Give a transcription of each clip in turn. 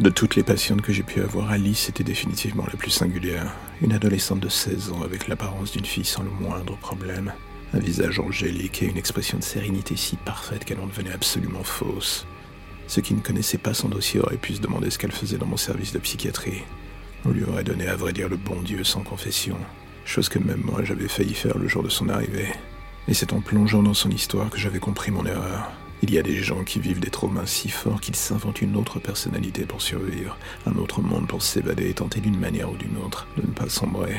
De toutes les patientes que j'ai pu avoir, Alice était définitivement la plus singulière. Une adolescente de 16 ans avec l'apparence d'une fille sans le moindre problème. Un visage angélique et une expression de sérénité si parfaite qu'elle en devenait absolument fausse. Ceux qui ne connaissaient pas son dossier auraient pu se demander ce qu'elle faisait dans mon service de psychiatrie. On lui aurait donné à vrai dire le bon Dieu sans confession, chose que même moi j'avais failli faire le jour de son arrivée. Et c'est en plongeant dans son histoire que j'avais compris mon erreur. Il y a des gens qui vivent des traumas si forts qu'ils s'inventent une autre personnalité pour survivre, un autre monde pour s'évader et tenter d'une manière ou d'une autre de ne pas sombrer.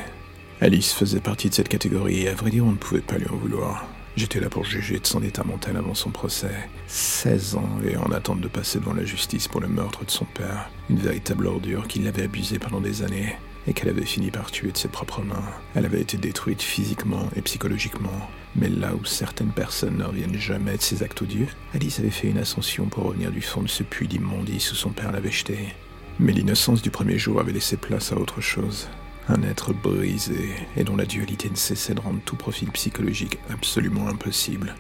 Alice faisait partie de cette catégorie et à vrai dire on ne pouvait pas lui en vouloir. J'étais là pour juger de son état mental avant son procès. 16 ans et en attente de passer devant la justice pour le meurtre de son père. Une véritable ordure qui l'avait abusée pendant des années et qu'elle avait fini par tuer de ses propres mains. Elle avait été détruite physiquement et psychologiquement. Mais là où certaines personnes ne reviennent jamais de ses actes odieux, Alice avait fait une ascension pour revenir du fond de ce puits d'immondice où son père l'avait jeté. Mais l'innocence du premier jour avait laissé place à autre chose. Un être brisé et dont la dualité ne cessait de rendre tout profil psychologique absolument impossible.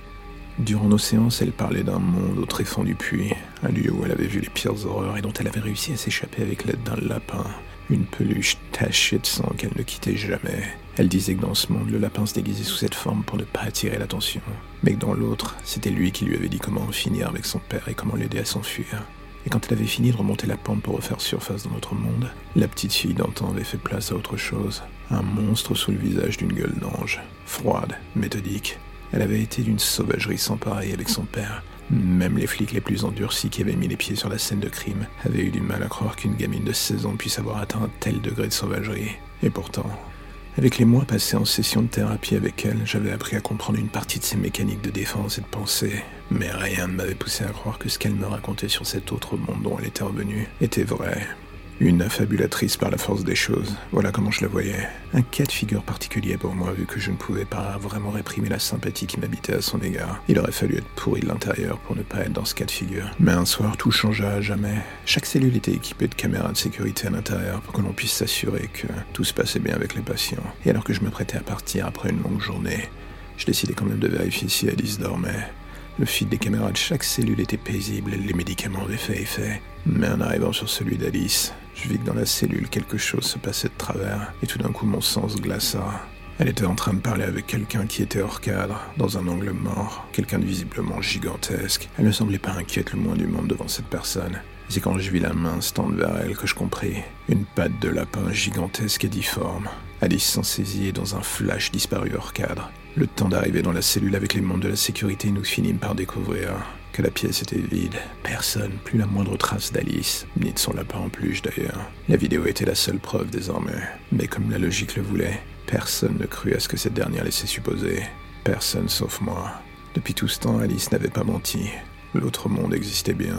Durant nos séances, elle parlait d'un monde au tréfonds du puits, un lieu où elle avait vu les pires horreurs et dont elle avait réussi à s'échapper avec l'aide d'un lapin, une peluche tachée de sang qu'elle ne quittait jamais. Elle disait que dans ce monde, le lapin se déguisait sous cette forme pour ne pas attirer l'attention, mais que dans l'autre, c'était lui qui lui avait dit comment en finir avec son père et comment l'aider à s'enfuir. Et quand elle avait fini de remonter la pente pour refaire surface dans notre monde, la petite fille d'antan avait fait place à autre chose. Un monstre sous le visage d'une gueule d'ange. Froide, méthodique. Elle avait été d'une sauvagerie sans pareil avec son père. Même les flics les plus endurcis qui avaient mis les pieds sur la scène de crime avaient eu du mal à croire qu'une gamine de 16 ans puisse avoir atteint un tel degré de sauvagerie. Et pourtant, avec les mois passés en session de thérapie avec elle, j'avais appris à comprendre une partie de ses mécaniques de défense et de pensée. Mais rien ne m'avait poussé à croire que ce qu'elle me racontait sur cet autre monde dont elle était revenue était vrai. Une affabulatrice par la force des choses, voilà comment je la voyais. Un cas de figure particulier pour moi, vu que je ne pouvais pas vraiment réprimer la sympathie qui m'habitait à son égard. Il aurait fallu être pourri de l'intérieur pour ne pas être dans ce cas de figure. Mais un soir, tout changea à jamais. Chaque cellule était équipée de caméras de sécurité à l'intérieur pour que l'on puisse s'assurer que tout se passait bien avec les patients. Et alors que je me prêtais à partir après une longue journée, je décidais quand même de vérifier si Alice dormait. Le fil des caméras de chaque cellule était paisible, les médicaments avaient fait effet. Mais en arrivant sur celui d'Alice, je vis que dans la cellule quelque chose se passait de travers, et tout d'un coup mon sens glaça. Elle était en train de parler avec quelqu'un qui était hors cadre, dans un angle mort, quelqu'un de visiblement gigantesque. Elle ne semblait pas inquiète le moins du monde devant cette personne. C'est quand je vis la main se tendre vers elle que je compris. Une patte de lapin gigantesque et difforme. Alice s'en saisit et dans un flash disparut hors cadre. Le temps d'arriver dans la cellule avec les membres de la sécurité, nous finîmes par découvrir que la pièce était vide. Personne, plus la moindre trace d'Alice, ni de son lapin en plus d'ailleurs. La vidéo était la seule preuve désormais. Mais comme la logique le voulait, personne ne crut à ce que cette dernière laissait supposer. Personne sauf moi. Depuis tout ce temps, Alice n'avait pas menti. L'autre monde existait bien.